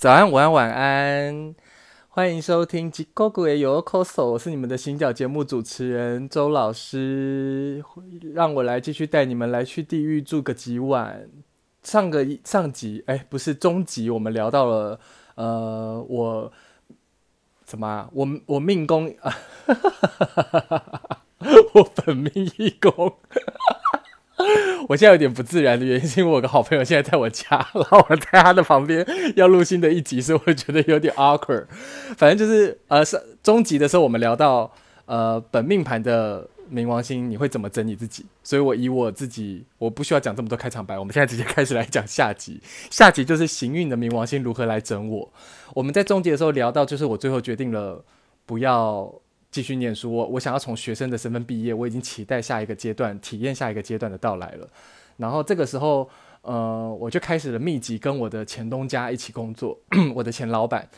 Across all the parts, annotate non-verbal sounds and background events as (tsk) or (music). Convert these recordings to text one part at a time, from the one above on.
早安，午安，晚安，欢迎收听《吉哥哥也有口手》，我是你们的行脚节目主持人周老师，让我来继续带你们来去地狱住个几晚。上个上集，哎，不是中集，我们聊到了，呃，我怎么啊？我我命宫啊，(laughs) 我本命一宫。(laughs) 我现在有点不自然的原因，是因为我有个好朋友现在在我家，然后我在他的旁边要录新的一集，所以我觉得有点 awkward。反正就是呃，是终集的时候我们聊到呃，本命盘的冥王星你会怎么整你自己，所以我以我自己，我不需要讲这么多开场白，我们现在直接开始来讲下集。下集就是行运的冥王星如何来整我。我们在终集的时候聊到，就是我最后决定了不要。继续念书，我我想要从学生的身份毕业，我已经期待下一个阶段，体验下一个阶段的到来了。然后这个时候，呃，我就开始了密集跟我的前东家一起工作，(clears throat) 我的前老板，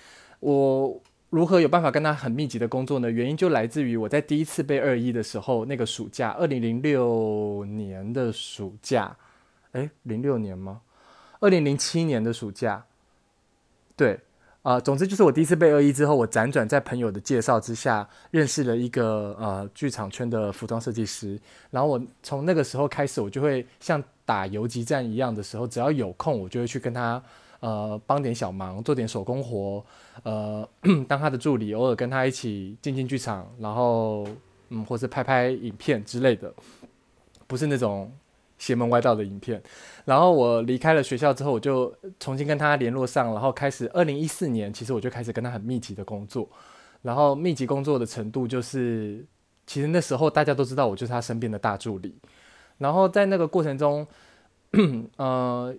我如何有办法跟他很密集的工作呢？原因就来自于我在第一次被二一的时候，那个暑假，二零零六年的暑假，诶，零六年吗？二零零七年的暑假，对。啊、总之就是我第一次被恶意之后，我辗转在朋友的介绍之下，认识了一个呃剧场圈的服装设计师。然后我从那个时候开始，我就会像打游击战一样的时候，只要有空，我就会去跟他呃帮点小忙，做点手工活，呃 (clears throat) 当他的助理，偶尔跟他一起进进剧场，然后嗯，或是拍拍影片之类的，不是那种。邪门歪道的影片，然后我离开了学校之后，我就重新跟他联络上，然后开始。二零一四年，其实我就开始跟他很密集的工作，然后密集工作的程度就是，其实那时候大家都知道我就是他身边的大助理。然后在那个过程中，(clears throat) 呃，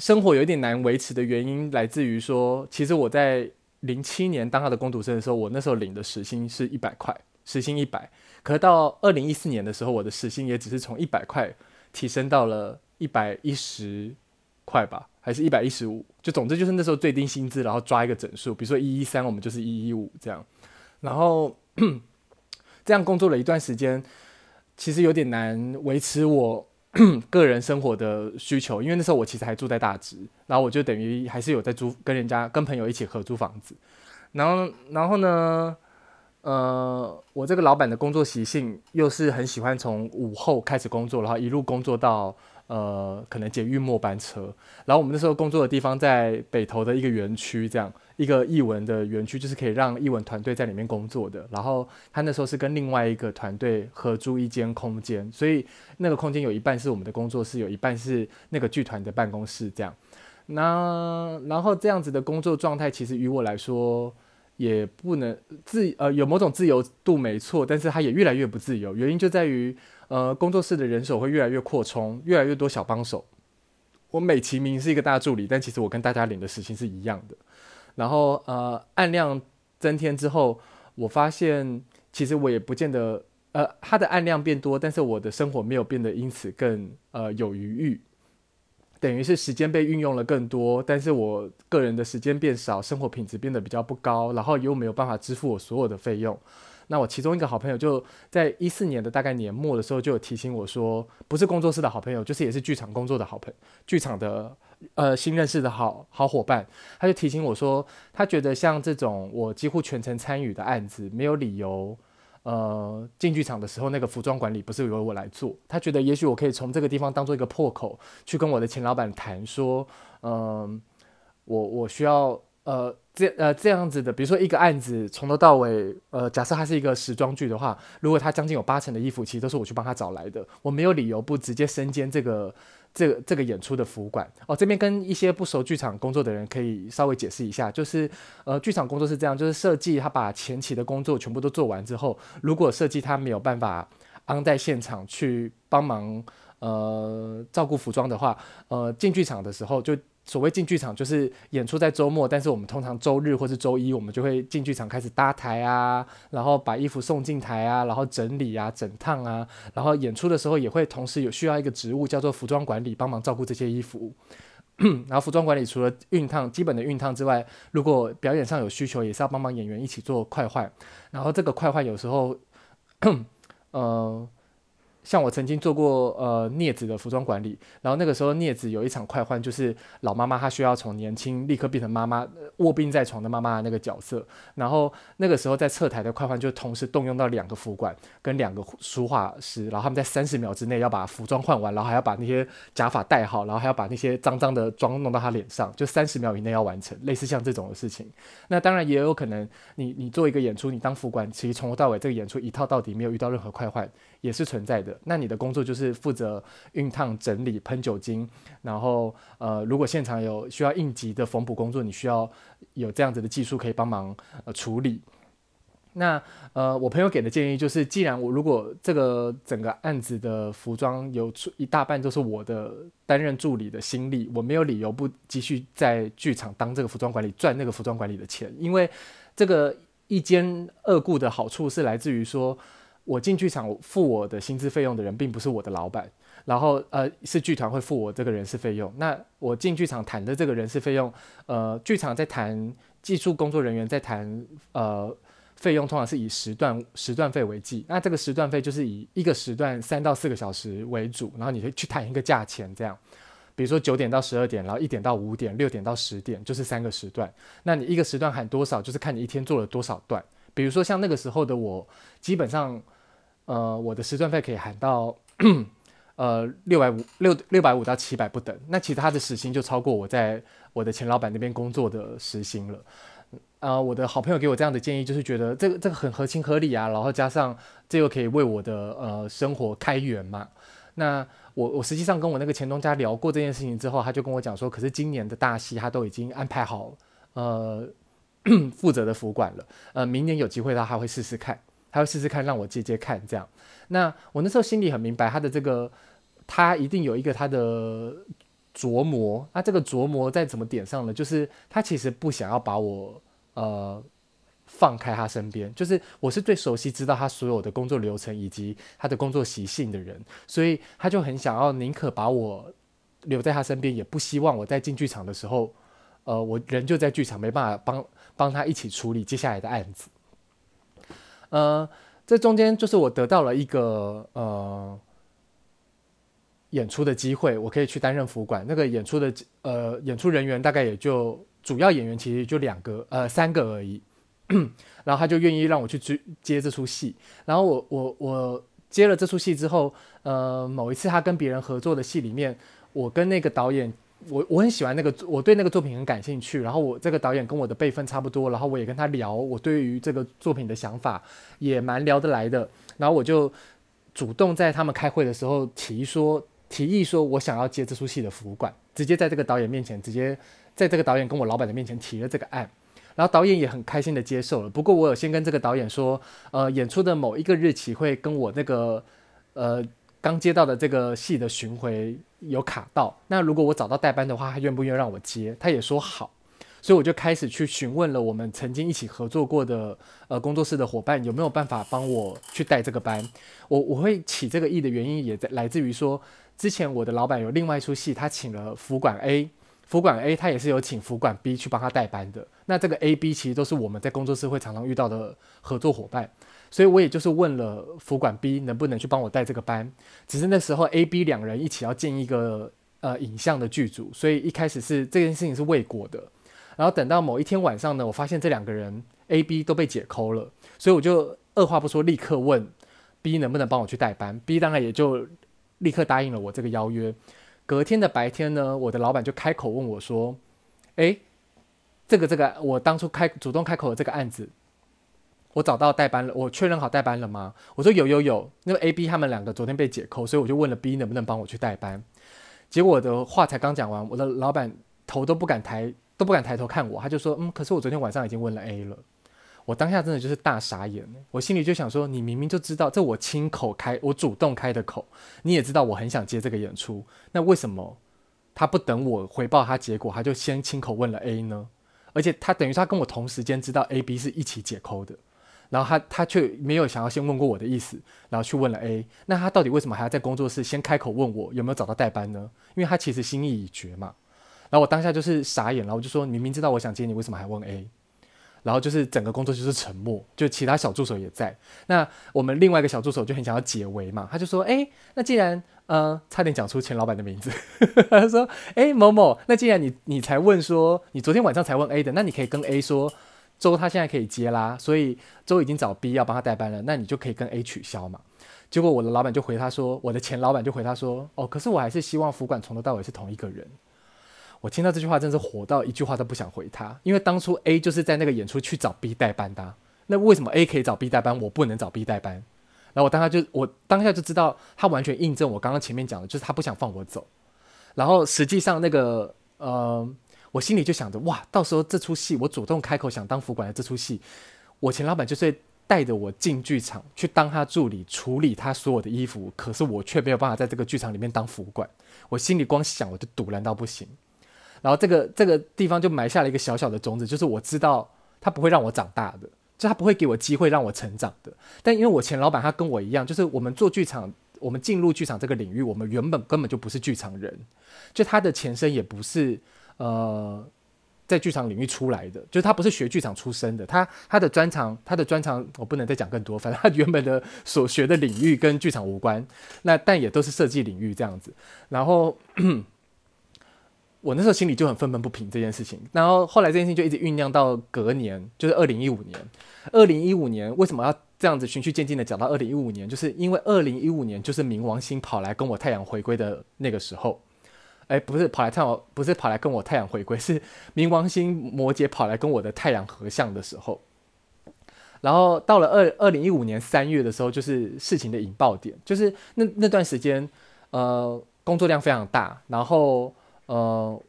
生活有一点难维持的原因来自于说，其实我在零七年当他的工读生的时候，我那时候领的时薪是一百块，时薪一百。可是到二零一四年的时候，我的时薪也只是从一百块。提升到了一百一十块吧，还是一百一十五？就总之就是那时候最低薪资，然后抓一个整数，比如说一一三，我们就是一一五这样。然后 (coughs) 这样工作了一段时间，其实有点难维持我 (coughs) 个人生活的需求，因为那时候我其实还住在大直，然后我就等于还是有在租，跟人家跟朋友一起合租房子。然后，然后呢？呃，我这个老板的工作习性又是很喜欢从午后开始工作，然后一路工作到呃可能捷运末班车。然后我们那时候工作的地方在北投的一个园区，这样一个艺文的园区，就是可以让艺文团队在里面工作的。然后他那时候是跟另外一个团队合租一间空间，所以那个空间有一半是我们的工作室，有一半是那个剧团的办公室。这样，那然后这样子的工作状态，其实于我来说。也不能自呃有某种自由度没错，但是它也越来越不自由。原因就在于呃工作室的人手会越来越扩充，越来越多小帮手。我美其名是一个大助理，但其实我跟大家领的时薪是一样的。然后呃案量增添之后，我发现其实我也不见得呃他的案量变多，但是我的生活没有变得因此更呃有余裕。等于是时间被运用了更多，但是我个人的时间变少，生活品质变得比较不高，然后又没有办法支付我所有的费用。那我其中一个好朋友就在一四年的大概年末的时候就有提醒我说，不是工作室的好朋友，就是也是剧场工作的好朋，剧场的呃新认识的好好伙伴，他就提醒我说，他觉得像这种我几乎全程参与的案子，没有理由。呃，进剧场的时候，那个服装管理不是由我来做。他觉得也许我可以从这个地方当做一个破口，去跟我的前老板谈说，嗯、我我需要呃这呃这样子的，比如说一个案子从头到尾，呃，假设它是一个时装剧的话，如果他将近有八成的衣服其实都是我去帮他找来的，我没有理由不直接身兼这个。这个这个演出的服管哦，这边跟一些不熟剧场工作的人可以稍微解释一下，就是呃，剧场工作是这样，就是设计他把前期的工作全部都做完之后，如果设计他没有办法安在现场去帮忙呃照顾服装的话，呃，进剧场的时候就。所谓进剧场就是演出在周末，但是我们通常周日或是周一，我们就会进剧场开始搭台啊，然后把衣服送进台啊，然后整理啊、整烫啊，然后演出的时候也会同时有需要一个职务叫做服装管理，帮忙照顾这些衣服。(coughs) 然后服装管理除了熨烫基本的熨烫之外，如果表演上有需求，也是要帮忙演员一起做快换。然后这个快换有时候，(coughs) 呃。像我曾经做过呃镊子的服装管理，然后那个时候镊子有一场快换，就是老妈妈她需要从年轻立刻变成妈妈卧病在床的妈妈的那个角色，然后那个时候在侧台的快换就同时动用到两个服管跟两个梳化师，然后他们在三十秒之内要把服装换完，然后还要把那些假发戴好，然后还要把那些脏脏的妆弄到她脸上，就三十秒以内要完成，类似像这种的事情。那当然也有可能你，你你做一个演出，你当服管，其实从头到尾这个演出一套到底没有遇到任何快换，也是存在的。那你的工作就是负责熨烫、整理、喷酒精，然后呃，如果现场有需要应急的缝补工作，你需要有这样子的技术可以帮忙呃处理。那呃，我朋友给的建议就是，既然我如果这个整个案子的服装有出一大半都是我的担任助理的心力，我没有理由不继续在剧场当这个服装管理，赚那个服装管理的钱，因为这个一兼二顾的好处是来自于说。我进剧场付我的薪资费用的人，并不是我的老板，然后呃是剧团会付我这个人事费用。那我进剧场谈的这个人事费用，呃，剧场在谈技术工作人员在谈呃费用，通常是以时段时段费为计。那这个时段费就是以一个时段三到四个小时为主，然后你会去谈一个价钱，这样，比如说九点到十二点，然后一点到五点，六点到十点，就是三个时段。那你一个时段喊多少，就是看你一天做了多少段。比如说像那个时候的我，基本上，呃，我的时段费可以喊到，(clears throat) 呃，六百五六六百五到七百不等。那其实他的时薪就超过我在我的前老板那边工作的时薪了。呃，我的好朋友给我这样的建议，就是觉得这个这个很合情合理啊，然后加上这又可以为我的呃生活开源嘛。那我我实际上跟我那个前东家聊过这件事情之后，他就跟我讲说，可是今年的大戏他都已经安排好，呃。(clears throat) 负责的服管了，呃，明年有机会他还会试试看，他会试试看让我接接看这样。那我那时候心里很明白，他的这个他一定有一个他的琢磨，那这个琢磨在怎么点上呢？就是他其实不想要把我呃放开他身边，就是我是最熟悉知道他所有的工作流程以及他的工作习性的人，所以他就很想要宁可把我留在他身边，也不希望我在进剧场的时候。呃，我人就在剧场，没办法帮帮他一起处理接下来的案子。呃，这中间就是我得到了一个呃演出的机会，我可以去担任服管。那个演出的呃演出人员大概也就主要演员其实就两个呃三个而已，(clears throat) 然后他就愿意让我去接接这出戏。然后我我我接了这出戏之后，呃，某一次他跟别人合作的戏里面，我跟那个导演。我我很喜欢那个，我对那个作品很感兴趣。然后我这个导演跟我的辈分差不多，然后我也跟他聊，我对于这个作品的想法也蛮聊得来的。然后我就主动在他们开会的时候提说，提议说我想要接这出戏的服管，直接在这个导演面前，直接在这个导演跟我老板的面前提了这个案。然后导演也很开心的接受了。不过我有先跟这个导演说，呃，演出的某一个日期会跟我那个呃。刚接到的这个戏的巡回有卡到，那如果我找到代班的话，他愿不愿意让我接？他也说好，所以我就开始去询问了我们曾经一起合作过的呃工作室的伙伴，有没有办法帮我去带这个班。我我会起这个意的原因也在来自于说，之前我的老板有另外一出戏，他请了服管 A，服管 A 他也是有请服管 B 去帮他带班的。那这个 A、B 其实都是我们在工作室会常常遇到的合作伙伴。所以我也就是问了服管 B 能不能去帮我带这个班，只是那时候 A、B 两人一起要建一个呃影像的剧组，所以一开始是这件事情是未果的。然后等到某一天晚上呢，我发现这两个人 A、B 都被解扣了，所以我就二话不说立刻问 B 能不能帮我去带班，B 当然也就立刻答应了我这个邀约。隔天的白天呢，我的老板就开口问我说：“诶，这个这个我当初开主动开口的这个案子。”我找到代班了，我确认好代班了吗？我说有有有，那个 A、B 他们两个昨天被解扣，所以我就问了 B 能不能帮我去代班。结果我的话才刚讲完，我的老板头都不敢抬，都不敢抬头看我，他就说：“嗯，可是我昨天晚上已经问了 A 了。”我当下真的就是大傻眼，我心里就想说：“你明明就知道这我亲口开，我主动开的口，你也知道我很想接这个演出，那为什么他不等我回报他结果，他就先亲口问了 A 呢？而且他等于他跟我同时间知道 A、B 是一起解扣的。”然后他他却没有想要先问过我的意思，然后去问了 A，那他到底为什么还要在工作室先开口问我有没有找到代班呢？因为他其实心意已决嘛。然后我当下就是傻眼了，我就说，明明知道我想接你，为什么还问 A？然后就是整个工作就是沉默，就其他小助手也在。那我们另外一个小助手就很想要解围嘛，他就说：“哎，那既然呃，差点讲出钱老板的名字，(laughs) 他说：哎，某某，那既然你你才问说，你昨天晚上才问 A 的，那你可以跟 A 说，周他现在可以接啦，所以周已经找 B 要帮他代班了，那你就可以跟 A 取消嘛。结果我的老板就回他说，我的前老板就回他说：哦，可是我还是希望服管从头到尾是同一个人。”我听到这句话，真是火到一句话都不想回他。因为当初 A 就是在那个演出去找 B 代班的，那为什么 A 可以找 B 代班，我不能找 B 代班？然后我当下就我当下就知道，他完全印证我刚刚前面讲的，就是他不想放我走。然后实际上那个呃，我心里就想着，哇，到时候这出戏我主动开口想当服管的这出戏，我前老板就是带着我进剧场去当他助理，处理他所有的衣服，可是我却没有办法在这个剧场里面当服管。我心里光想我就赌烂到不行。然后这个这个地方就埋下了一个小小的种子，就是我知道他不会让我长大的，就他不会给我机会让我成长的。但因为我前老板他跟我一样，就是我们做剧场，我们进入剧场这个领域，我们原本根本就不是剧场人，就他的前身也不是呃在剧场领域出来的，就是他不是学剧场出身的，他他的专长他的专长我不能再讲更多，反正他原本的所学的领域跟剧场无关，那但也都是设计领域这样子，然后。(clears throat) 我那时候心里就很愤愤不平这件事情，然后后来这件事情就一直酝酿到隔年，就是二零一五年。二零一五年为什么要这样子循序渐进的讲到二零一五年？就是因为二零一五年就是冥王星跑来跟我太阳回归的那个时候，哎，不是跑来探我，不是跑来跟我太阳回归，是 (laughs) 冥王星摩羯跑来跟我的太阳合相的时候。然后到了二二零一五年三月的时候，就是事情的引爆点，就是那那段时间，呃，工作量非常大，然后。呃，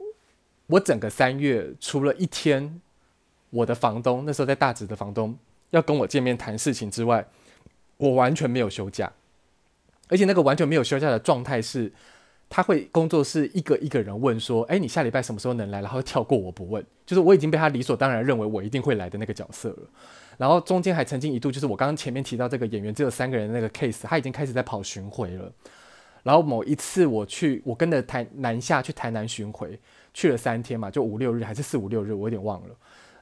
我整个三月除了一天，我的房东那时候在大直的房东要跟我见面谈事情之外，我完全没有休假，而且那个完全没有休假的状态是，他会工作室一个一个人问说，哎，你下礼拜什么时候能来？然后跳过我不问，就是我已经被他理所当然认为我一定会来的那个角色了。然后中间还曾经一度，就是我刚刚前面提到这个演员只有三个人的那个 case，他已经开始在跑巡回了。然后某一次我去，我跟着台南下去台南巡回，去了三天嘛，就五六日还是四五六日，我有点忘了。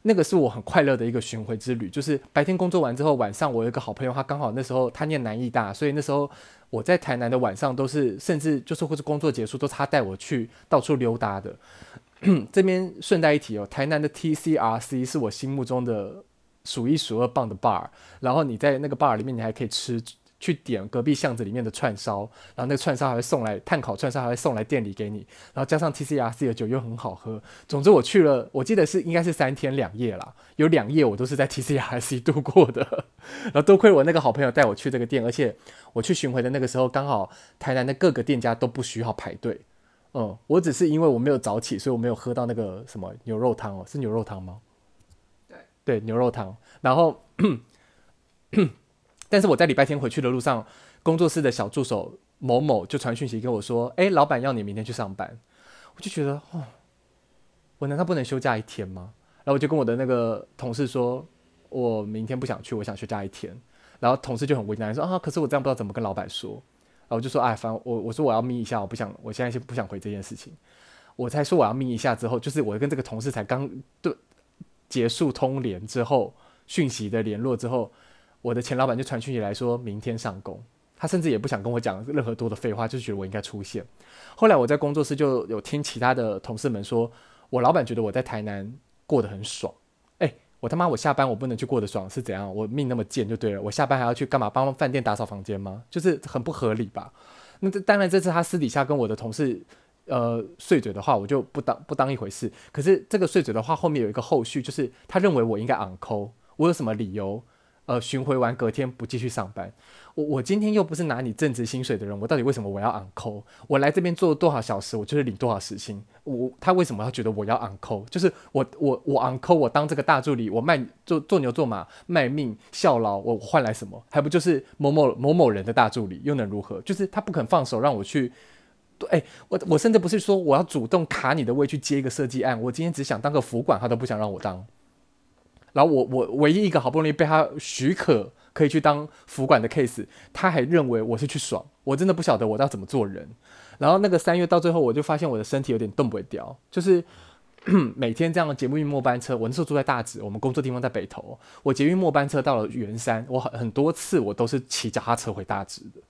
那个是我很快乐的一个巡回之旅，就是白天工作完之后，晚上我有一个好朋友，他刚好那时候他念南艺大，所以那时候我在台南的晚上都是，甚至就是或者工作结束都是他带我去到处溜达的。(clears throat) 这边顺带一提哦，台南的 TCRC 是我心目中的数一数二棒的 bar，然后你在那个 bar 里面，你还可以吃。去点隔壁巷子里面的串烧，然后那个串烧还会送来炭烤串烧，还会送来店里给你，然后加上 TCRC 的酒又很好喝。总之我去了，我记得是应该是三天两夜啦，有两夜我都是在 TCRC 度过的。(laughs) 然后多亏我那个好朋友带我去这个店，而且我去巡回的那个时候刚好台南的各个店家都不需要排队。嗯，我只是因为我没有早起，所以我没有喝到那个什么牛肉汤哦，是牛肉汤吗？对对，牛肉汤。然后。(coughs) 但是我在礼拜天回去的路上，工作室的小助手某某就传讯息跟我说：“哎，老板要你明天去上班。”我就觉得，哦，我难道不能休假一天吗？然后我就跟我的那个同事说：“我明天不想去，我想休假一天。”然后同事就很为难说：“啊，可是我这样不知道怎么跟老板说。”然后我就说：“哎，反正我我说我要眯一下，我不想，我现在先不想回这件事情。”我才说我要眯一下之后，就是我跟这个同事才刚对结束通联之后，讯息的联络之后。我的前老板就传讯息来说，明天上工。他甚至也不想跟我讲任何多的废话，就觉得我应该出现。后来我在工作室就有听其他的同事们说，我老板觉得我在台南过得很爽。哎，我他妈我下班我不能去过得爽是怎样？我命那么贱就对了。我下班还要去干嘛？帮饭店打扫房间吗？就是很不合理吧？那这当然这次他私底下跟我的同事呃碎嘴的话，我就不当不当一回事。可是这个碎嘴的话后面有一个后续，就是他认为我应该 on call，我有什么理由？呃，巡回完隔天不继续上班，我我今天又不是拿你正职薪水的人，我到底为什么我要 on call？我来这边做多少小时，我就是领多少时薪。我他为什么要觉得我要 on call？就是我我我 on call，我当这个大助理，我卖做做牛做马卖命效劳，我换来什么？还不就是某某某某人的大助理，又能如何？就是他不肯放手让我去，对，欸，我我甚至不是说我要主动卡你的位去接一个设计案，我今天只想当个服管，他都不想让我当。然后我我唯一一个好不容易被他许可可以去当服管的 case，他还认为我是去爽，我真的不晓得我要怎么做人。然后那个三月到最后，我就发现我的身体有点动不掉，就是 (clears throat) 每天这样的捷运末班车，我那时候住在大直，我们工作地方在北投，我捷运末班车到了圆山，我很很多次我都是骑脚踏车回大直的。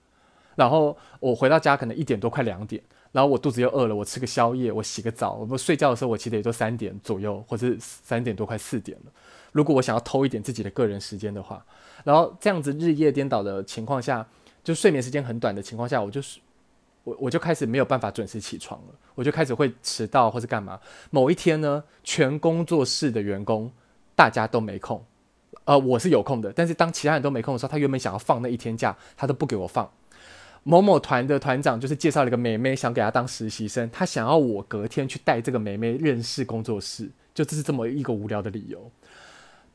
然后我回到家可能一点多快两点，然后我肚子又饿了，我吃个宵夜，我洗个澡，我睡觉的时候我骑的也就三点左右，或者三点多快四点了。如果我想要偷一点自己的个人时间的话，然后这样子日夜颠倒的情况下，就睡眠时间很短的情况下，我就是我我就开始没有办法准时起床了，我就开始会迟到或是干嘛。某一天呢，全工作室的员工大家都没空，呃，我是有空的，但是当其他人都没空的时候，他原本想要放那一天假，他都不给我放。某某团的团长就是介绍了一个妹妹，想给她当实习生，他想要我隔天去带这个妹妹认识工作室，就这是这么一个无聊的理由。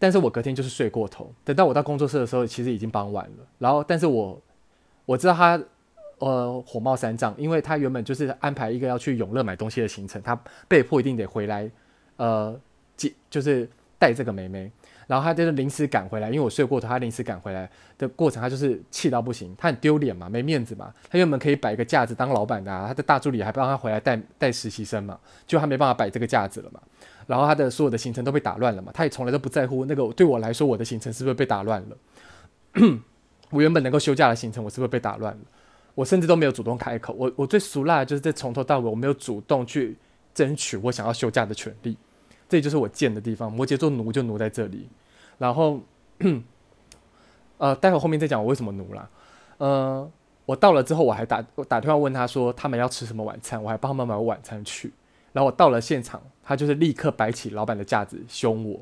但是我隔天就是睡过头，等到我到工作室的时候，其实已经傍晚了。然后，但是我我知道他呃火冒三丈，因为他原本就是安排一个要去永乐买东西的行程，他被迫一定得回来，呃，接就是带这个妹妹。然后他就是临时赶回来，因为我睡过头，他临时赶回来的过程，他就是气到不行，他很丢脸嘛，没面子嘛。他原本可以摆一个架子当老板的，他的大助理还不让他回来带带实习生嘛，就他没办法摆这个架子了嘛。然后他的所有的行程都被打乱了嘛，他也从来都不在乎那个对我来说，我的行程是不是被打乱了。(clears throat) 我原本能够休假的行程，我是不是被打乱了？我甚至都没有主动开口。我我最俗辣的就是这从头到尾我没有主动去争取我想要休假的权利。这就是我贱的地方，摩羯座奴就奴在这里。然后，(clears throat) 呃，待会后面再讲我为什么奴啦。呃，我到了之后，我还打我打电话问他说他们要吃什么晚餐，我还帮他们买晚餐去。然后我到了现场，他就是立刻摆起老板的架子凶我，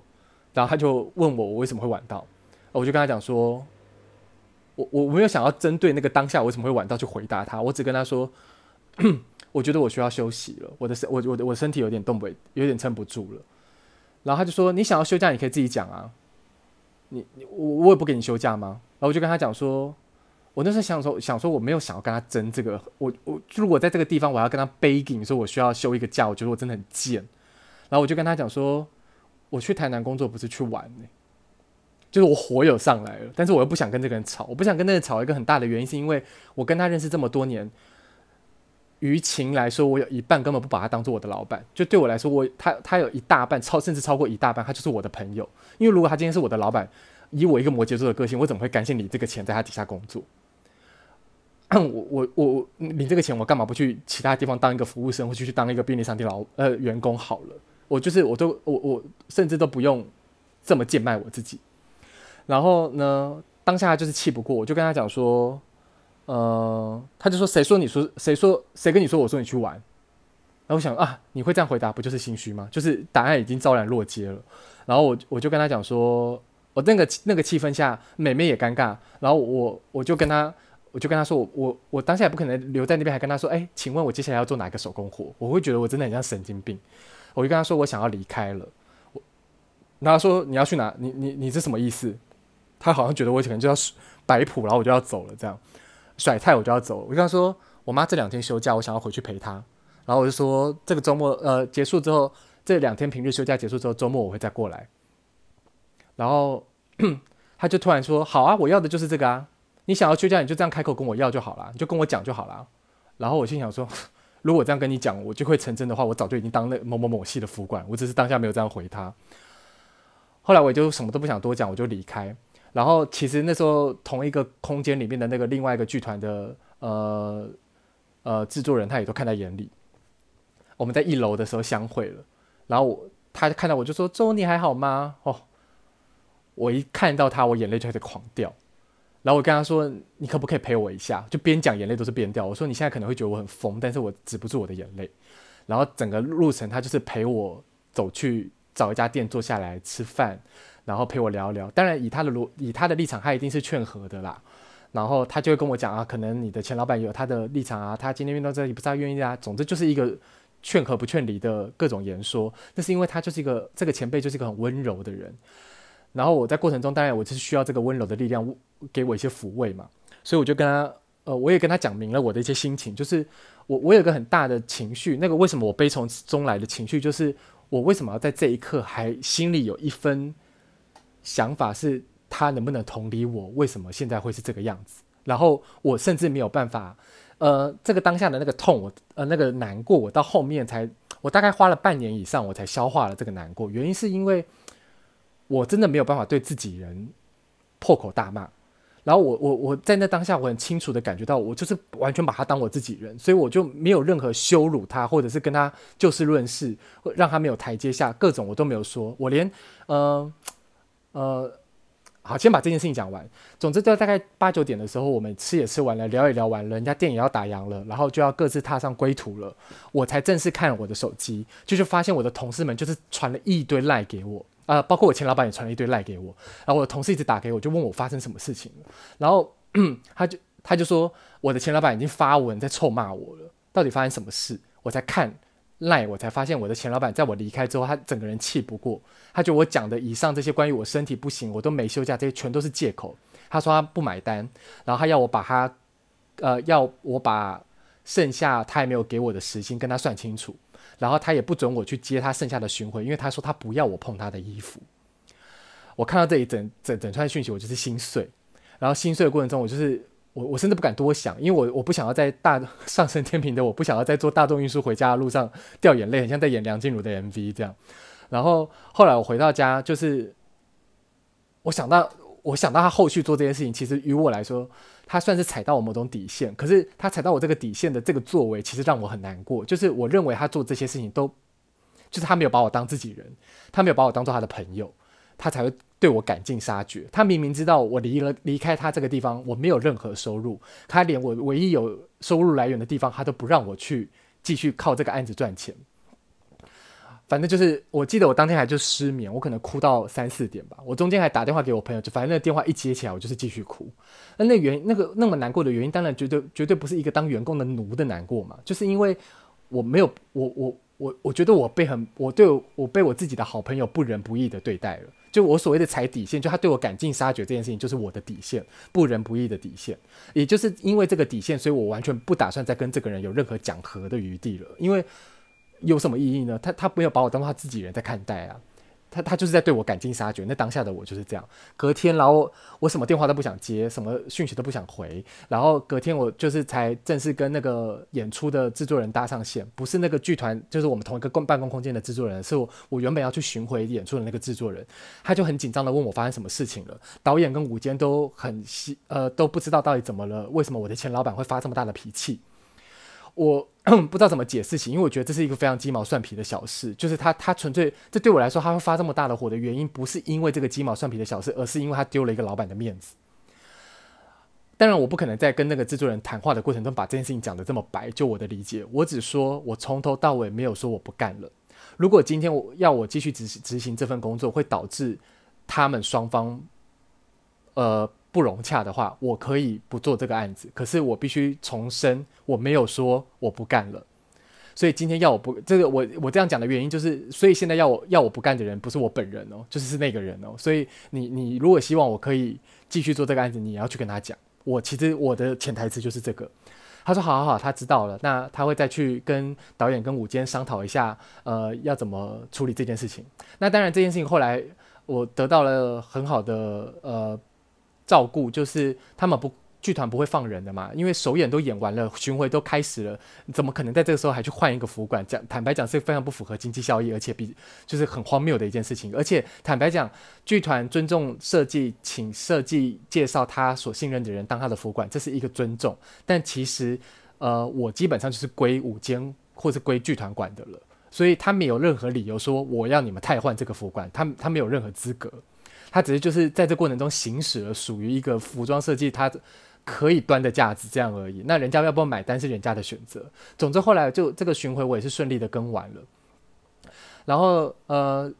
然后他就问我我为什么会晚到，我就跟他讲说，我我没有想要针对那个当下我为什么会晚到去回答他，我只跟他说。(clears throat) 我觉得我需要休息了，我的身我我我身体有点动不，有点撑不住了。然后他就说：“你想要休假，你可以自己讲啊。你你我我也不给你休假吗？”然后我就跟他讲说：“我那时候想说想说我没有想要跟他争这个，我我如果在这个地方我要跟他 begging 说我需要休一个假，我觉得我真的很贱。”然后我就跟他讲说：“我去台南工作不是去玩、就是我火有上来了，但是我又不想跟这个人吵，我不想跟那个吵一个很大的原因是因为我跟他认识这么多年。”于情来说，我有一半根本不把他当做我的老板。就对我来说，我他他有一大半超甚至超过一大半，他就是我的朋友。因为如果他今天是我的老板，以我一个摩羯座的个性，我怎么会甘心你这个钱在他底下工作？我我我领这个钱，我干嘛不去其他地方当一个服务生，或去去当一个便利商店老呃员工好了？我就是我都我我甚至都不用这么贱卖我自己。然后呢，当下就是气不过，我就跟他讲说。呃，他就说：“谁说你说？谁说？谁跟你说？我说你去玩。”然后我想啊，你会这样回答，不就是心虚吗？就是答案已经昭然若揭了。然后我我就跟他讲说，我那个那个气氛下，妹妹也尴尬。然后我我就跟他，我就跟他说，我我我当下也不可能留在那边，还跟他说，哎，请问我接下来要做哪个手工活？我会觉得我真的很像神经病。我就跟他说，我想要离开了。我，然后他说你要去哪？你你你是什么意思？他好像觉得我可能就要摆谱，然后我就要走了这样。甩菜我就要走，我跟他说，我妈这两天休假，我想要回去陪她。然后我就说，这个周末呃结束之后，这两天平日休假结束之后，周末我会再过来。然后他就突然说，好啊，我要的就是这个啊，你想要休假，你就这样开口跟我要就好了，你就跟我讲就好了。然后我心想说，如果这样跟你讲，我就会成真的话，我早就已经当那某某某系的副管，我只是当下没有这样回他。后来我就什么都不想多讲，我就离开。然后其实那时候同一个空间里面的那个另外一个剧团的呃呃制作人，他也都看在眼里。我们在一楼的时候相会了，然后我他看到我就说：“周，你还好吗？”哦，我一看到他，我眼泪就开始狂掉。然后我跟他说：“你可不可以陪我一下？”就边讲眼泪都是边掉。我说：“你现在可能会觉得我很疯，但是我止不住我的眼泪。”然后整个路程他就是陪我走去找一家店坐下来吃饭。然后陪我聊聊，当然以他的逻以他的立场，他一定是劝和的啦。然后他就会跟我讲啊，可能你的前老板有他的立场啊，他今天遇到这里不是他愿意啊。总之就是一个劝和不劝离的各种言说。那是因为他就是一个这个前辈就是一个很温柔的人。然后我在过程中，当然我就是需要这个温柔的力量给我一些抚慰嘛。所以我就跟他呃，我也跟他讲明了我的一些心情，就是我我有个很大的情绪，那个为什么我悲从中来的情绪，就是我为什么要在这一刻还心里有一分。想法是他能不能同理我？为什么现在会是这个样子？然后我甚至没有办法，呃，这个当下的那个痛，我呃那个难过，我到后面才，我大概花了半年以上，我才消化了这个难过。原因是因为我真的没有办法对自己人破口大骂。然后我我我在那当下，我很清楚的感觉到，我就是完全把他当我自己人，所以我就没有任何羞辱他，或者是跟他就事论事，让他没有台阶下，各种我都没有说。我连呃呃，好，先把这件事情讲完。总之，在大概八九点的时候，我们吃也吃完了，聊也聊完了，人家店也要打烊了，然后就要各自踏上归途了。我才正式看我的手机，就是发现我的同事们就是传了一堆赖给我。啊、呃，包括我前老板也传了一堆赖给我，然后我的同事一直打给我，就问我发生什么事情了，然后 (clears throat) 他就他就说我的前老板已经发文在臭骂我了，到底发生什么事？我才看赖，我才发现我的前老板在我离开之后，他整个人气不过，他觉得我讲的以上这些关于我身体不行，我都没休假，这些全都是借口。他说他不买单，然后他要我把他呃要我把剩下他还没有给我的时薪跟他算清楚。然后他也不准我去接他剩下的巡回，因为他说他不要我碰他的衣服。我看到这一整整整串讯息，我就是心碎。然后心碎的过程中，我就是我我甚至不敢多想，因为我我不想要在大上升天平的，我不想要在坐大众运输回家的路上掉眼泪，很像在演梁静茹的 MV 这样。然后后来我回到家，就是我想到我想到他后续做这件事情，其实于我来说。他算是踩到我某种底线，可是他踩到我这个底线的这个作为，其实让我很难过。就是我认为他做这些事情都，就是他没有把我当自己人，他没有把我当做他的朋友，他才会对我赶尽杀绝。他明明知道我离了离开他这个地方，我没有任何收入，他连我唯一有收入来源的地方，他都不让我去继续靠这个案子赚钱。反正就是，我记得我当天还就失眠，我可能哭到三四点吧。我中间还打电话给我朋友，就反正那电话一接起来，我就是继续哭。那那原那个那么难过的原因，当然绝对绝对不是一个当员工的奴的难过嘛，就是因为我没有我我我我觉得我被很我对，我被我自己的好朋友不仁不义的对待了。就我所谓的踩底线，就他对我赶尽杀绝这件事情，就是我的底线，不仁不义的底线。也就是因为这个底线，所以我完全不打算再跟这个人有任何讲和的余地了，因为。有什么意义呢？他他没有把我当做他自己人在看待啊，他他就是在对我赶尽杀绝。那当下的我就是这样。隔天，然后我什么电话都不想接，什么讯息都不想回。然后隔天我就是才正式跟那个演出的制作人搭上线，不是那个剧团，就是我们同一个共办公空间的制作人，是我我原本要去巡回演出的那个制作人，他就很紧张的问我发生什么事情了。导演跟舞监都很呃都不知道到底怎么了，为什么我的前老板会发这么大的脾气？我 (clears throat) 不知道怎么解释起，因为我觉得这是一个非常鸡毛蒜皮的小事。就是他，他纯粹这对我来说，他会发这么大的火的原因，不是因为这个鸡毛蒜皮的小事，而是因为他丢了一个老板的面子。当然，我不可能在跟那个制作人谈话的过程中把这件事情讲得这么白。就我的理解，我只说我从头到尾没有说我不干了。如果今天我要我继续执执行这份工作，会导致他们双方，呃。不融洽的话，我可以不做这个案子。可是我必须重申，我没有说我不干了。所以今天要我不这个，我我这样讲的原因就是，所以现在要我要我不干的人不是我本人哦，就是是那个人哦。所以你你如果希望我可以继续做这个案子，你也要去跟他讲。我其实我的潜台词就是这个。他说好好好，他知道了。那他会再去跟导演跟舞监商讨一下，呃，要怎么处理这件事情。那当然这件事情后来我得到了很好的呃。照顾就是他们不剧团不会放人的嘛，因为首演都演完了，巡回都开始了，怎么可能在这个时候还去换一个服管？讲坦白讲是非常不符合经济效益，而且比就是很荒谬的一件事情。而且坦白讲，剧团尊重设计，请设计介绍他所信任的人当他的服管，这是一个尊重。但其实呃，我基本上就是归舞监或是归剧团管的了，所以他没有任何理由说我要你们太换这个服管，他他没有任何资格。他只是就是在这过程中行使了属于一个服装设计他可以端的架子这样而已。那人家要不要买单是人家的选择。总之后来就这个巡回我也是顺利的跟完了。然后呃，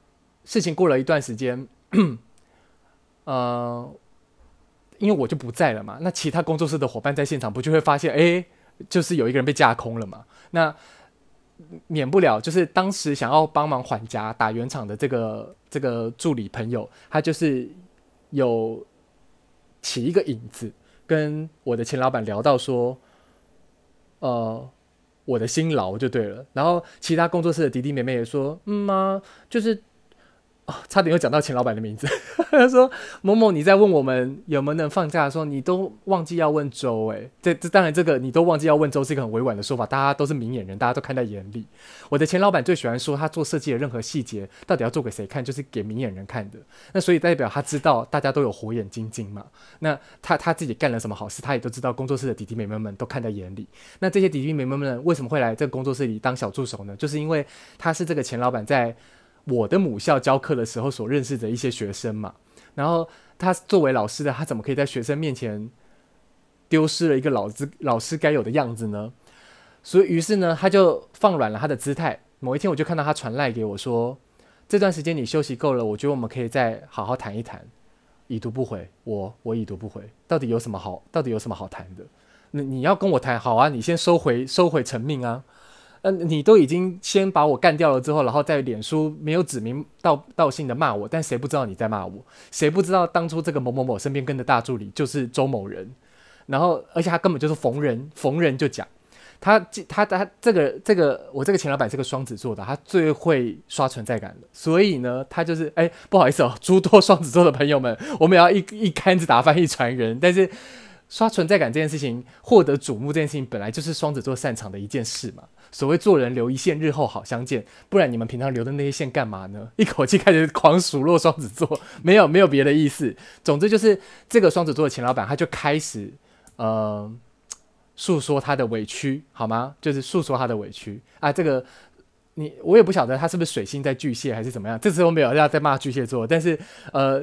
事情过了一段时间，呃，因为我就不在了嘛，那其他工作室的伙伴在现场不就会发现，哎，就是有一个人被架空了嘛。那免不了，就是当时想要帮忙缓颊打圆场的这个这个助理朋友，他就是有起一个影子，跟我的前老板聊到说，呃，我的辛劳就对了。然后其他工作室的弟弟妹妹也说，嗯嘛、就是哦，差点又讲到钱老板的名字。(laughs) 他说：“某某，你在问我们有没有能放假的时候，你都忘记要问周。哎，这这当然，这个你都忘记要问周是一个很委婉的说法。大家都是明眼人，大家都看在眼里。我的钱老板最喜欢说，他做设计的任何细节，到底要做给谁看，就是给明眼人看的。那所以代表他知道大家都有火眼金睛嘛。那他他自己干了什么好事，他也都知道。工作室的弟弟妹妹们都看在眼里。那这些弟弟妹妹们为什么会来这个工作室里当小助手呢？就是因为他是这个钱老板在。”我的母校教课的时候所认识的一些学生嘛，然后他作为老师的，他怎么可以在学生面前丢失了一个老师老师该有的样子呢？所以于是呢，他就放软了他的姿态。某一天，我就看到他传赖给我说：“这段时间你休息够了，我觉得我们可以再好好谈一谈。”已读不回，我我已读不回，到底有什么好？到底有什么好谈的？那你要跟我谈好啊，你先收回收回成命啊。嗯、你都已经先把我干掉了之后，然后在脸书没有指名道道姓的骂我，但谁不知道你在骂我？谁不知道当初这个某某某身边跟的大助理就是周某人？然后，而且他根本就是逢人逢人就讲，他他他这个这个我这个钱老板是个双子座的，他最会刷存在感的，所以呢，他就是哎，不好意思哦，诸多双子座的朋友们，我们要一一竿子打翻一船人，但是。刷存在感这件事情，获得瞩目这件事情，本来就是双子座擅长的一件事嘛。所谓做人留一线，日后好相见。不然你们平常留的那些线干嘛呢？一口气开始狂数落双子座，没有没有别的意思。总之就是这个双子座的钱老板，他就开始呃诉说他的委屈，好吗？就是诉说他的委屈啊。这个你我也不晓得他是不是水星在巨蟹还是怎么样。这次我没有要再骂巨蟹座，但是呃。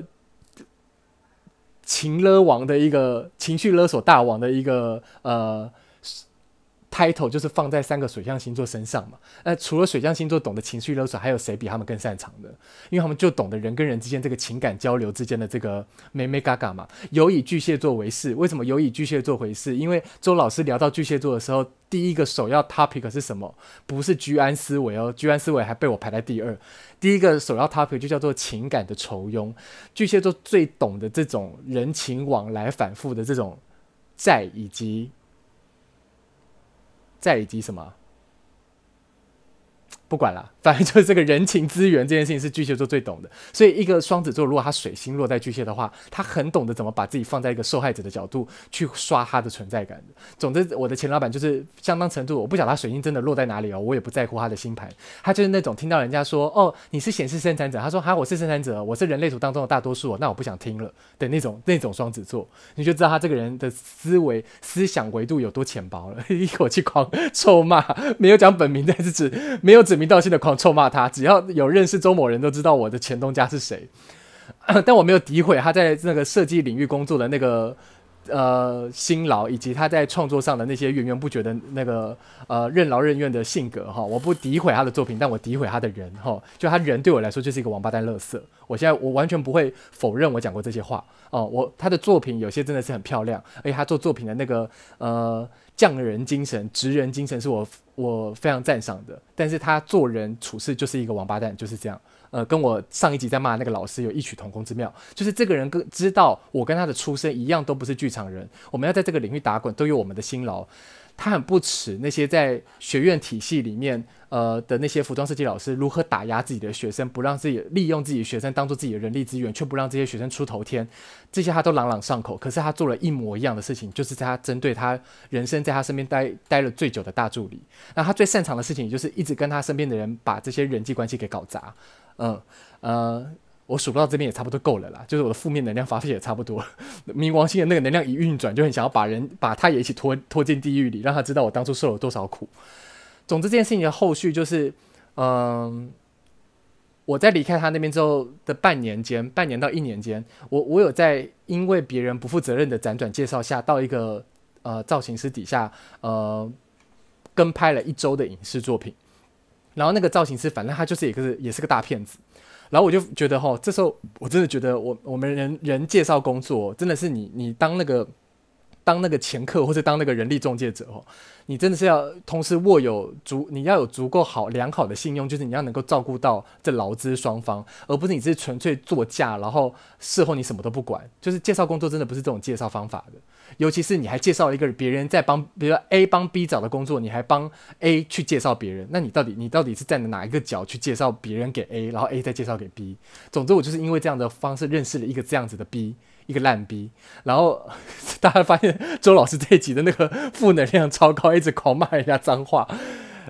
情勒王的一个情绪勒索大王的一个呃。title 就是放在三个水象星座身上嘛，呃，除了水象星座懂得情绪勒索，还有谁比他们更擅长的？因为他们就懂得人跟人之间这个情感交流之间的这个美眉嘎嘎嘛。有以巨蟹座为事，为什么有以巨蟹座为事？因为周老师聊到巨蟹座的时候，第一个首要 topic 是什么？不是居安思危哦，居安思危还被我排在第二。第一个首要 topic 就叫做情感的愁庸。巨蟹座最懂得这种人情往来反复的这种债以及。债以及什么？不管了，反正就是这个人情资源这件事情是巨蟹座最懂的。所以，一个双子座如果他水星落在巨蟹的话，他很懂得怎么把自己放在一个受害者的角度去刷他的存在感。总之，我的前老板就是相当程度，我不晓得他水星真的落在哪里哦，我也不在乎他的星盘。他就是那种听到人家说：“哦，你是显示生产者。”他说：“哈，我是生产者，我是人类图当中的大多数。”那我不想听了的那种那种双子座，你就知道他这个人的思维思想维度有多浅薄了。(laughs) 一口气狂 (laughs) 臭骂，没有讲本名，但是指没有指。名道姓的狂臭骂他，只要有认识周某人都知道我的前东家是谁，(coughs) 但我没有诋毁他在那个设计领域工作的那个呃辛劳，以及他在创作上的那些源源不绝的那个呃任劳任怨的性格哈，我不诋毁他的作品，但我诋毁他的人哈，就他人对我来说就是一个王八蛋垃圾。我现在我完全不会否认我讲过这些话哦，我他的作品有些真的是很漂亮，而且他做作品的那个呃。匠人精神、职人精神是我我非常赞赏的，但是他做人处事就是一个王八蛋，就是这样。呃，跟我上一集在骂那个老师有异曲同工之妙，就是这个人跟知道我跟他的出身一样，都不是剧场人，我们要在这个领域打滚，都有我们的辛劳。他很不耻那些在学院体系里面，呃的那些服装设计老师如何打压自己的学生，不让自己利用自己的学生当做自己的人力资源，却不让这些学生出头天，这些他都朗朗上口。可是他做了一模一样的事情，就是在他针对他人生在他身边待待了最久的大助理，那他最擅长的事情就是一直跟他身边的人把这些人际关系给搞砸。嗯呃。我数不到这边也差不多够了啦，就是我的负面能量发泄也差不多。冥王星的那个能量一运转，就很想要把人把他也一起拖拖进地狱里，让他知道我当初受了多少苦。总之这件事情的后续就是，嗯，我在离开他那边之后的半年间，半年到一年间，我我有在因为别人不负责任的辗转介绍下，到一个呃造型师底下，呃，跟拍了一周的影视作品，然后那个造型师反正他就是也是也是个大骗子。然后我就觉得哈，这时候我真的觉得我我们人人介绍工作真的是你你当那个当那个掮客或者当那个人力中介者哦，你真的是要同时握有足你要有足够好良好的信用，就是你要能够照顾到这劳资双方，而不是你是纯粹作价，然后事后你什么都不管。就是介绍工作真的不是这种介绍方法的。尤其是你还介绍一个别人在帮，比如说 A 帮 B 找的工作，你还帮 A 去介绍别人，那你到底你到底是站在哪一个角去介绍别人给 A，然后 A 再介绍给 B？总之，我就是因为这样的方式认识了一个这样子的 B，一个烂 B，然后 (laughs) 大家发现周老师这一集的那个负能量超高，一直狂骂人家脏话。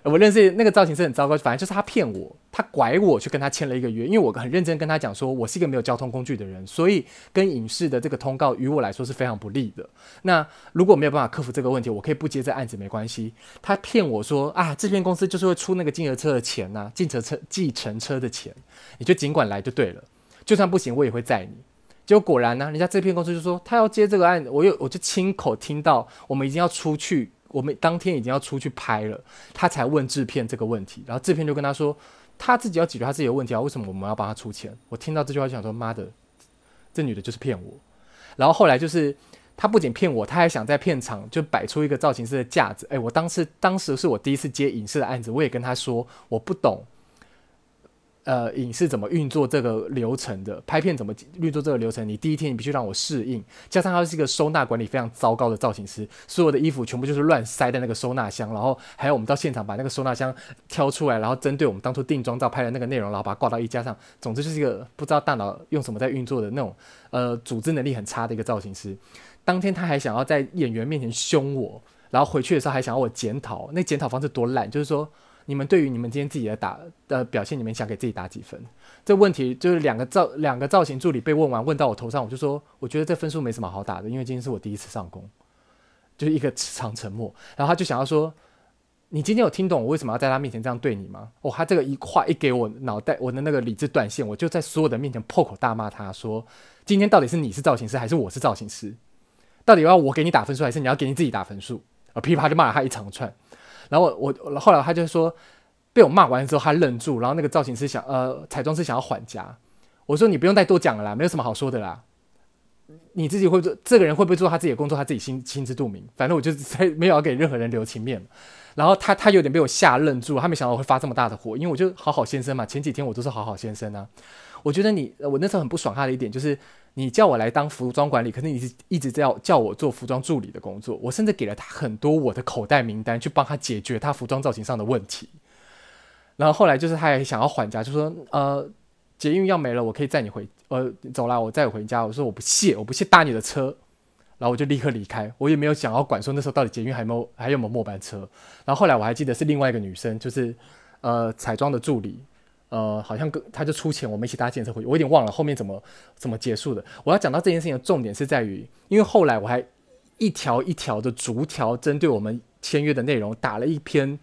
我认识那个造型师很糟糕，反正就是他骗我，他拐我去跟他签了一个约，因为我很认真跟他讲说，我是一个没有交通工具的人，所以跟影视的这个通告于我来说是非常不利的。那如果没有办法克服这个问题，我可以不接这案子没关系。他骗我说啊，制片公司就是会出那个金额车的钱呐、啊，计程车计程车的钱，你就尽管来就对了，就算不行我也会载你。结果果然呢、人家制片公司就说他要接这个案子，我有我就亲口听到我们已经要出去。我们当天已经要出去拍了，他才问制片这个问题，然后制片就跟他说，他自己要解决他自己的问题啊，为什么我们要帮他出钱？我听到这句话就想说，妈的，这女的就是骗我。然后后来就是他不仅骗我，他还想在片场就摆出一个造型师的架子。诶，我当时当时是我第一次接影视的案子，我也跟他说我不懂。呃，影视怎么运作这个流程的？拍片怎么运作这个流程？你第一天你必须让我适应，加上他是一个收纳管理非常糟糕的造型师，所有的衣服全部就是乱塞在那个收纳箱，然后还有我们到现场把那个收纳箱挑出来，然后针对我们当初定妆照拍的那个内容，然后把它挂到衣架上。总之就是一个不知道大脑用什么在运作的那种，呃，组织能力很差的一个造型师。当天他还想要在演员面前凶我，然后回去的时候还想要我检讨，那检讨方式多烂，就是说。你们对于你们今天自己的打的表现，你们想给自己打几分？这问题就是两个造两个造型助理被问完，问到我头上，我就说，我觉得这分数没什么好打的，因为今天是我第一次上工，就是一个长沉默。然后他就想要说，你今天有听懂我为什么要在他面前这样对你吗？哦，他这个一话一给我脑袋，我的那个理智断线，我就在所有的面前破口大骂他说，今天到底是你是造型师还是我是造型师？到底要我给你打分数，还是你要给你自己打分数？啊，噼啪就骂了他一长串。然后我我后来他就说，被我骂完之后他愣住，然后那个造型师想呃彩妆师想要缓颊，我说你不用再多讲了啦，没有什么好说的啦，你自己会做这个人会不会做他自己的工作，他自己心心知肚明，反正我就在 (laughs) 没有要给任何人留情面。然后他他有点被我吓愣住，他没想到我会发这么大的火，因为我就好好先生嘛，前几天我都是好好先生啊，我觉得你我那时候很不爽他的一点就是。你叫我来当服装管理，可是你是一直在叫，叫我做服装助理的工作。我甚至给了他很多我的口袋名单，去帮他解决他服装造型上的问题。然后后来就是他也想要还价，就说呃，捷运要没了，我可以载你回呃走啦，我载你回家。我说我不屑，我不屑搭你的车。然后我就立刻离开，我也没有想要管说那时候到底捷运还没有还有没有末班车。然后后来我还记得是另外一个女生，就是呃彩妆的助理。呃，好像跟他就出钱，我们一起搭计程车回去，我有点忘了后面怎么怎么结束的。我要讲到这件事情的重点是在于，因为后来我还一条一条的逐条针对我们签约的内容打了一篇。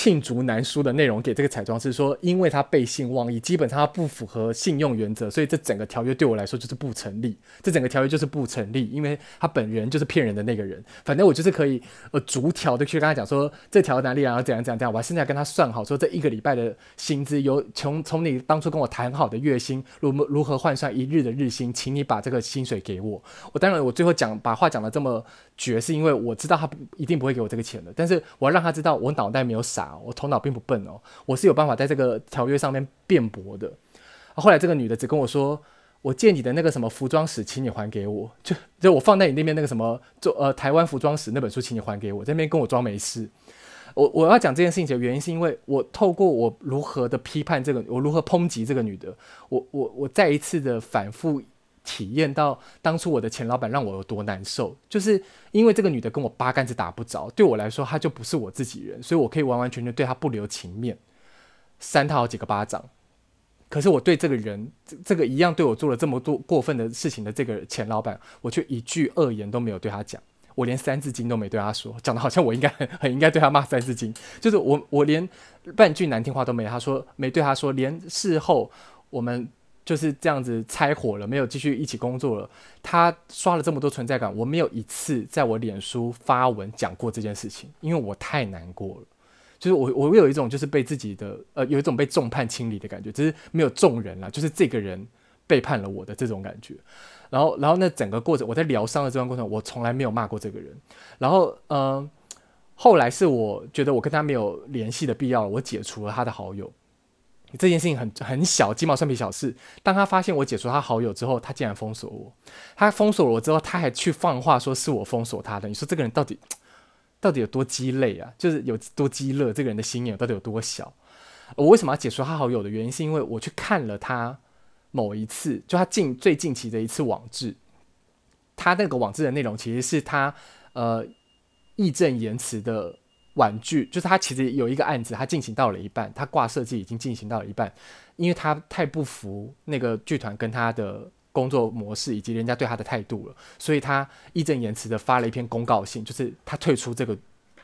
罄竹难书的内容给这个彩妆师说，因为他背信忘义，基本上他不符合信用原则，所以这整个条约对我来说就是不成立。这整个条约就是不成立，因为他本人就是骗人的那个人。反正我就是可以呃逐条的去跟他讲说，这条哪里然后怎样怎样怎样。我还现在跟他算好说，这一个礼拜的薪资由从从你当初跟我谈好的月薪如如何换算一日的日薪，请你把这个薪水给我。我当然我最后讲把话讲的这么绝，是因为我知道他一定不会给我这个钱的，但是我要让他知道我脑袋没有傻。我头脑并不笨哦，我是有办法在这个条约上面辩驳的。后来这个女的只跟我说：“我借你的那个什么服装史，请你还给我。”就就我放在你那边那个什么做呃台湾服装史那本书，请你还给我。在那边跟我装没事。我我要讲这件事情的原因，是因为我透过我如何的批判这个，我如何抨击这个女的，我我我再一次的反复。体验到当初我的前老板让我有多难受，就是因为这个女的跟我八竿子打不着，对我来说她就不是我自己人，所以我可以完完全全对她不留情面，扇她好几个巴掌。可是我对这个人，这个一样对我做了这么多过分的事情的这个前老板，我却一句恶言都没有对他讲，我连三字经都没对他说，讲的好像我应该很 (laughs) 很应该对他骂三字经，就是我我连半句难听话都没有，他说没对他说，连事后我们。就是这样子拆伙了，没有继续一起工作了。他刷了这么多存在感，我没有一次在我脸书发文讲过这件事情，因为我太难过了。就是我，我有一种就是被自己的呃，有一种被众叛亲离的感觉，只是没有众人了，就是这个人背叛了我的这种感觉。然后，然后那整个过程，我在疗伤的这段过程，我从来没有骂过这个人。然后，嗯、后来是我觉得我跟他没有联系的必要了，我解除了他的好友。这件事情很很小，鸡毛蒜皮小事。当他发现我解除他好友之后，他竟然封锁我。他封锁了我之后，他还去放话说是我封锁他的。你说这个人到底 (tsk) 到底有多鸡肋啊？就是有多鸡肋？这个人的心眼到底有多小？我为什么要解除他好友的原因，是因为我去看了他某一次，就他近最近期的一次网志。他那个网志的内容其实是他呃义正言辞的。婉拒，就是他其实有一个案子，他进行到了一半，他挂设计已经进行到了一半，因为他太不服那个剧团跟他的工作模式以及人家对他的态度了，所以他义正言辞的发了一篇公告信，就是他退出这个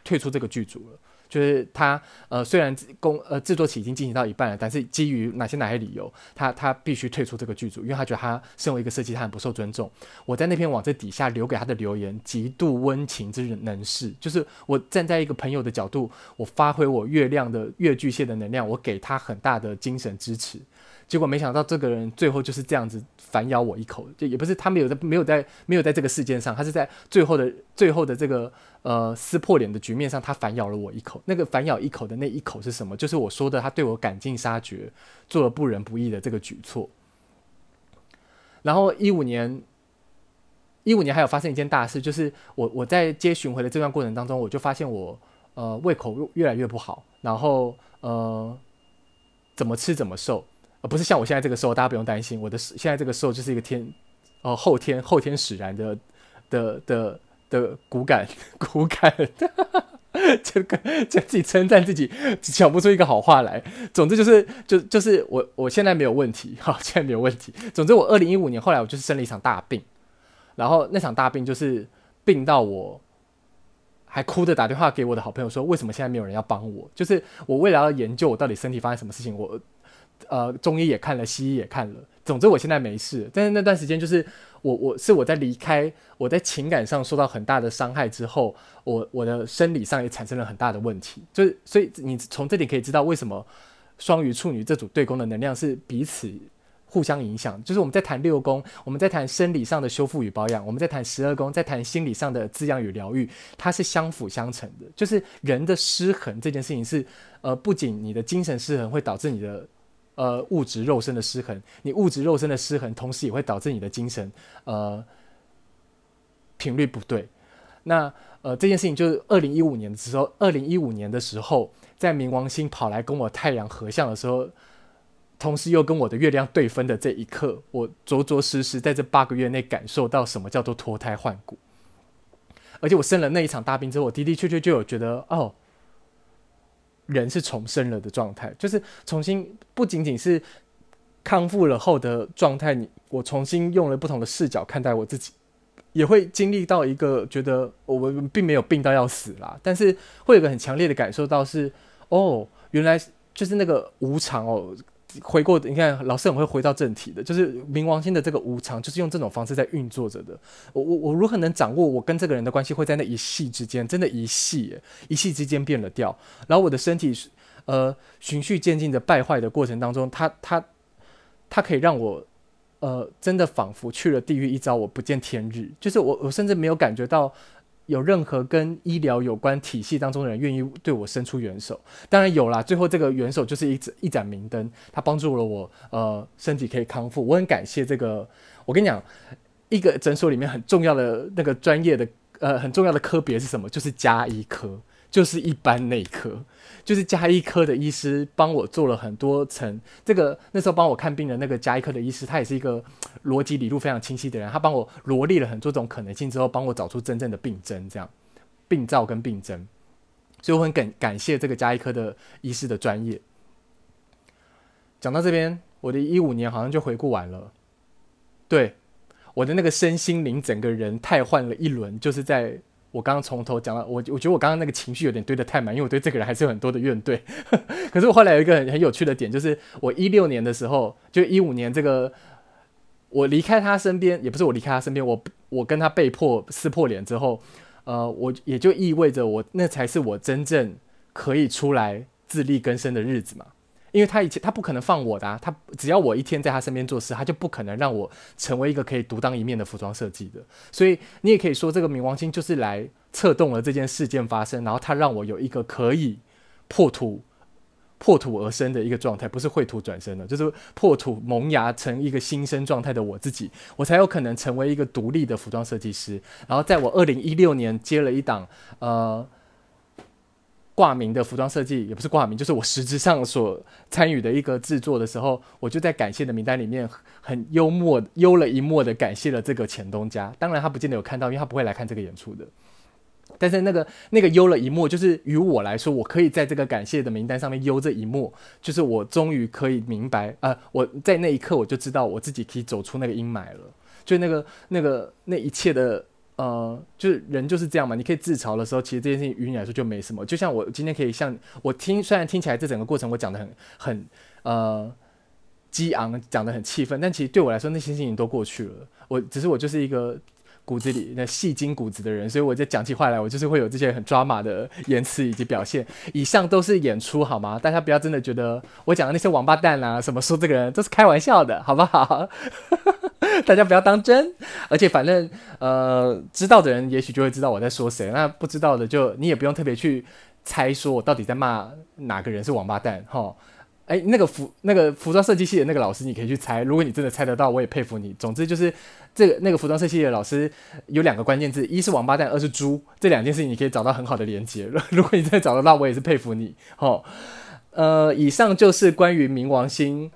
退出这个剧组了。就是他呃，虽然工呃制作期已经进行到一半了，但是基于哪些哪些理由，他他必须退出这个剧组，因为他觉得他身为一个设计，他很不受尊重。我在那篇网站底下留给他的留言，极度温情之能事，就是我站在一个朋友的角度，我发挥我月亮的月巨蟹的能量，我给他很大的精神支持。结果没想到这个人最后就是这样子反咬我一口，就也不是他没有在没有在没有在这个事件上，他是在最后的最后的这个呃撕破脸的局面上，他反咬了我一口。那个反咬一口的那一口是什么？就是我说的他对我赶尽杀绝，做了不仁不义的这个举措。然后一五年，一五年还有发生一件大事，就是我我在接巡回的这段过程当中，我就发现我呃胃口越来越不好，然后呃怎么吃怎么瘦。不是像我现在这个瘦，大家不用担心。我的现在这个瘦就是一个天，呃，后天后天使然的的的的骨感 (laughs) 骨感，(laughs) 这个就自己称赞自己，讲不出一个好话来。总之就是就就是我我现在没有问题，(laughs) 好，现在没有问题。总之我二零一五年后来我就是生了一场大病，然后那场大病就是病到我还哭着打电话给我的好朋友说，为什么现在没有人要帮我？就是我为了要研究我到底身体发生什么事情，我。呃，中医也看了，西医也看了。总之，我现在没事。但是那段时间，就是我，我是我在离开，我在情感上受到很大的伤害之后，我我的生理上也产生了很大的问题。就是，所以你从这里可以知道，为什么双鱼处女这组对宫的能量是彼此互相影响。就是我们在谈六宫，我们在谈生理上的修复与保养；我们在谈十二宫，在谈心理上的滋养与疗愈，它是相辅相成的。就是人的失衡这件事情是，呃，不仅你的精神失衡会导致你的。呃，物质肉身的失衡，你物质肉身的失衡，同时也会导致你的精神呃频率不对。那呃这件事情就是二零一五年的时候，二零一五年的时候，在冥王星跑来跟我太阳合相的时候，同时又跟我的月亮对分的这一刻，我着着实实在这八个月内感受到什么叫做脱胎换骨。而且我生了那一场大病之后，我的的确确就有觉得哦。人是重生了的状态，就是重新不仅仅是康复了后的状态。你我重新用了不同的视角看待我自己，也会经历到一个觉得我们并没有病到要死啦，但是会有个很强烈的感受到是哦，原来就是那个无常哦。回过，你看老师很会回到正题的，就是冥王星的这个无常，就是用这种方式在运作着的。我我我如何能掌握我跟这个人的关系会在那一系之间，真的一夕，一系之间变了调。然后我的身体，呃，循序渐进的败坏的过程当中，它它它可以让我，呃，真的仿佛去了地狱一遭，我不见天日。就是我我甚至没有感觉到。有任何跟医疗有关体系当中的人愿意对我伸出援手？当然有啦，最后这个援手就是一一盏明灯，它帮助了我，呃，身体可以康复。我很感谢这个。我跟你讲，一个诊所里面很重要的那个专业的，呃，很重要的科别是什么？就是加医科。就是一般内科，就是家医科的医师帮我做了很多层。这个那时候帮我看病的那个家医科的医师，他也是一个逻辑理路非常清晰的人。他帮我罗列了很多种可能性之后，帮我找出真正的病症，这样病灶跟病症。所以我很感感谢这个家医科的医师的专业。讲到这边，我的一五年好像就回顾完了。对，我的那个身心灵整个人太换了一轮，就是在。我刚刚从头讲到我，我觉得我刚刚那个情绪有点堆得太满，因为我对这个人还是有很多的怨怼。(laughs) 可是我后来有一个很很有趣的点，就是我一六年的时候，就一五年这个，我离开他身边，也不是我离开他身边，我我跟他被迫撕破脸之后，呃，我也就意味着我那才是我真正可以出来自力更生的日子嘛。因为他以前他不可能放我的啊，他只要我一天在他身边做事，他就不可能让我成为一个可以独当一面的服装设计的。所以你也可以说，这个冥王星就是来策动了这件事件发生，然后他让我有一个可以破土破土而生的一个状态，不是绘土转生的，就是破土萌芽成一个新生状态的我自己，我才有可能成为一个独立的服装设计师。然后在我二零一六年接了一档呃挂名的服装设计，也不是挂名，就是我实质上所参与的一个制作的时候，我就在感谢的名单里面很幽默、幽了一默的感谢了这个前东家。当然他不见得有看到，因为他不会来看这个演出的。但是那个那个幽了一默，就是于我来说，我可以在这个感谢的名单上面幽这一默，就是我终于可以明白，呃，我在那一刻我就知道我自己可以走出那个阴霾了。就那个那个那一切的，呃，就是人就是这样嘛。你可以自嘲的时候，其实这件事情于你来说就没什么。就像我今天可以像我听，虽然听起来这整个过程我讲的很很呃激昂，讲的很气愤，但其实对我来说那些事情都过去了。我只是我就是一个。骨子里那戏精骨子的人，所以我在讲起话来，我就是会有这些很抓马的言辞以及表现。以上都是演出，好吗？大家不要真的觉得我讲的那些王八蛋啊，什么说这个人都是开玩笑的，好不好？(laughs) 大家不要当真。而且反正呃，知道的人也许就会知道我在说谁，那不知道的就你也不用特别去猜说我到底在骂哪个人是王八蛋，哈。哎，那个服那个服装设计系的那个老师，你可以去猜。如果你真的猜得到，我也佩服你。总之就是，这个那个服装设计系的老师有两个关键字：一是王八蛋，二是猪。这两件事情你可以找到很好的连接。如果你真的找得到，我也是佩服你。哦，呃，(laughs) 以上就是关于冥王星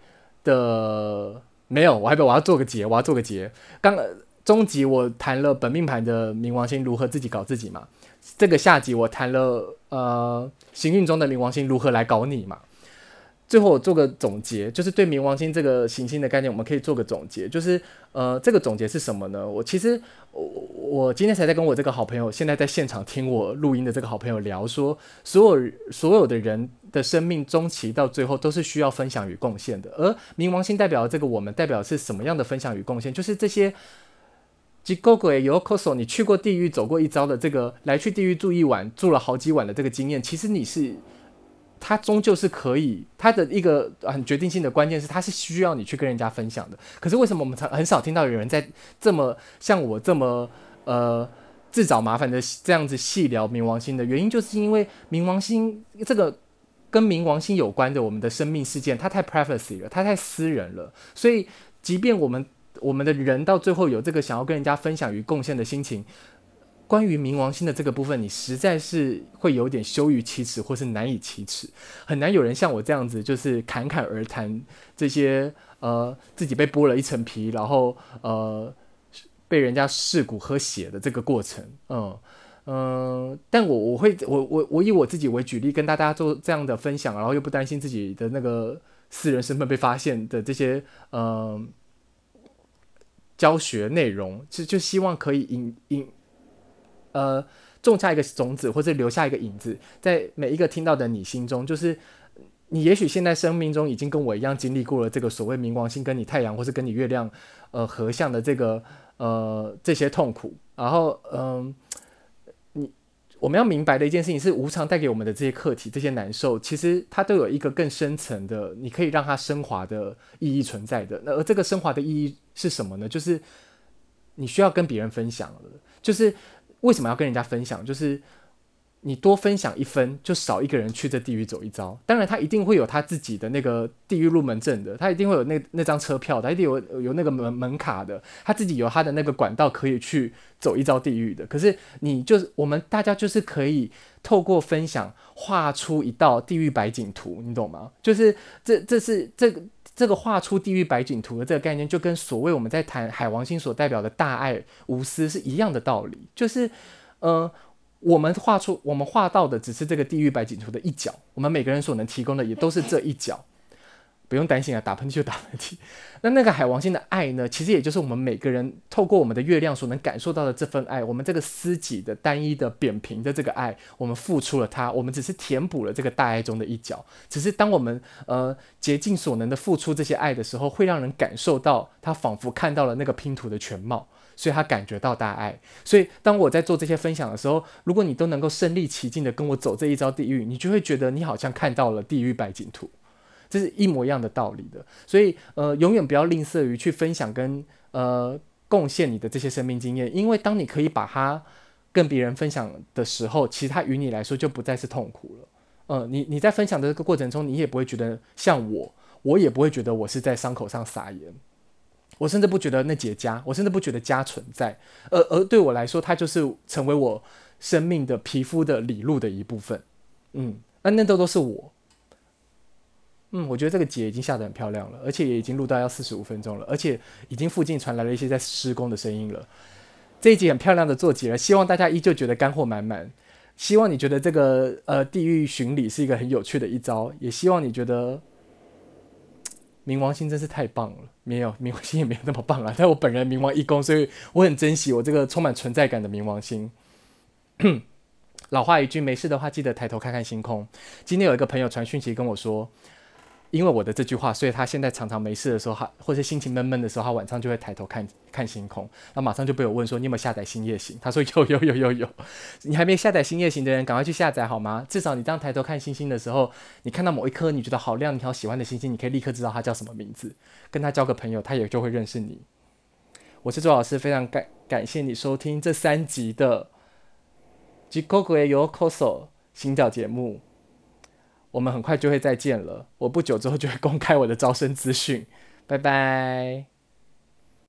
的。没有，我还没有，我要做个结，我要做个结。刚中集我谈了本命盘的冥王星如何自己搞自己嘛。这个下集我谈了呃行运中的冥王星如何来搞你嘛。最后我做个总结，就是对冥王星这个行星的概念，我们可以做个总结，就是呃，这个总结是什么呢？我其实我我今天才在跟我这个好朋友，现在在现场听我录音的这个好朋友聊说，所有所有的人的生命终期到最后都是需要分享与贡献的，而冥王星代表的这个我们代表是什么样的分享与贡献？就是这些吉狗鬼有 coso，你去过地狱走过一遭的这个来去地狱住一晚住了好几晚的这个经验，其实你是。它终究是可以，它的一个很决定性的关键是，它是需要你去跟人家分享的。可是为什么我们常很少听到有人在这么像我这么呃自找麻烦的这样子细聊冥王星的原因，就是因为冥王星这个跟冥王星有关的我们的生命事件，它太 privacy 了，它太私人了。所以，即便我们我们的人到最后有这个想要跟人家分享与贡献的心情。关于冥王星的这个部分，你实在是会有点羞于启齿，或是难以启齿，很难有人像我这样子，就是侃侃而谈这些呃自己被剥了一层皮，然后呃被人家噬骨喝血的这个过程，嗯嗯、但我我会我我我以我自己为举例，跟大家做这样的分享，然后又不担心自己的那个私人身份被发现的这些嗯、教学内容，就就希望可以引引。呃，种下一个种子，或者留下一个影子，在每一个听到的你心中，就是你也许现在生命中已经跟我一样经历过了这个所谓冥王星跟你太阳，或是跟你月亮，呃，合相的这个呃这些痛苦。然后，嗯、你我们要明白的一件事情是，无常带给我们的这些课题、这些难受，其实它都有一个更深层的，你可以让它升华的意义存在的。那而这个升华的意义是什么呢？就是你需要跟别人分享了，就是。为什么要跟人家分享？就是你多分享一分，就少一个人去这地狱走一遭。当然，他一定会有他自己的那个地狱入门证的，他一定会有那那张车票，他一定有有那个门门卡的，他自己有他的那个管道可以去走一遭地狱的。可是，你就是我们大家就是可以透过分享画出一道地狱白景图，你懂吗？就是这这是这个。这个画出地狱白景图的这个概念，就跟所谓我们在谈海王星所代表的大爱无私是一样的道理。就是，呃，我们画出我们画到的只是这个地狱白景图的一角，我们每个人所能提供的也都是这一角。不用担心啊，打喷嚏就打喷嚏。那 (laughs) 那个海王星的爱呢？其实也就是我们每个人透过我们的月亮所能感受到的这份爱。我们这个私己的、单一的、扁平的这个爱，我们付出了它，我们只是填补了这个大爱中的一角。只是当我们呃竭尽所能的付出这些爱的时候，会让人感受到他仿佛看到了那个拼图的全貌，所以他感觉到大爱。所以当我在做这些分享的时候，如果你都能够身历其境的跟我走这一遭地狱，你就会觉得你好像看到了地狱百景图。这是一模一样的道理的，所以呃，永远不要吝啬于去分享跟呃贡献你的这些生命经验，因为当你可以把它跟别人分享的时候，其实它于你来说就不再是痛苦了。嗯，你你在分享的这个过程中，你也不会觉得像我，我也不会觉得我是在伤口上撒盐。我甚至不觉得那结痂，我甚至不觉得痂存在，而而对我来说，它就是成为我生命的皮肤的里路的一部分。嗯，那那都都是我。嗯，我觉得这个节已经下得很漂亮了，而且也已经录到要四十五分钟了，而且已经附近传来了一些在施工的声音了。这一集很漂亮的做结了，希望大家依旧觉得干货满满。希望你觉得这个呃地狱巡礼是一个很有趣的一招，也希望你觉得。冥王星真是太棒了，没有冥王星也没有那么棒啊。但我本人冥王一宫，所以我很珍惜我这个充满存在感的冥王星。(coughs) 老话一句，没事的话记得抬头看看星空。今天有一个朋友传讯息跟我说。因为我的这句话，所以他现在常常没事的时候，他或者心情闷闷的时候，他晚上就会抬头看看星空。那马上就被我问说：“你有没有下载星夜行？”他说：“有有有有有。”你还没下载星夜行的人，赶快去下载好吗？至少你这样抬头看星星的时候，你看到某一颗你觉得好亮、你好喜欢的星星，你可以立刻知道它叫什么名字，跟他交个朋友，他也就会认识你。我是周老师，非常感感谢你收听这三集的《吉 i k o k o》行脚节目。我们很快就会再见了。我不久之后就会公开我的招生资讯。拜拜。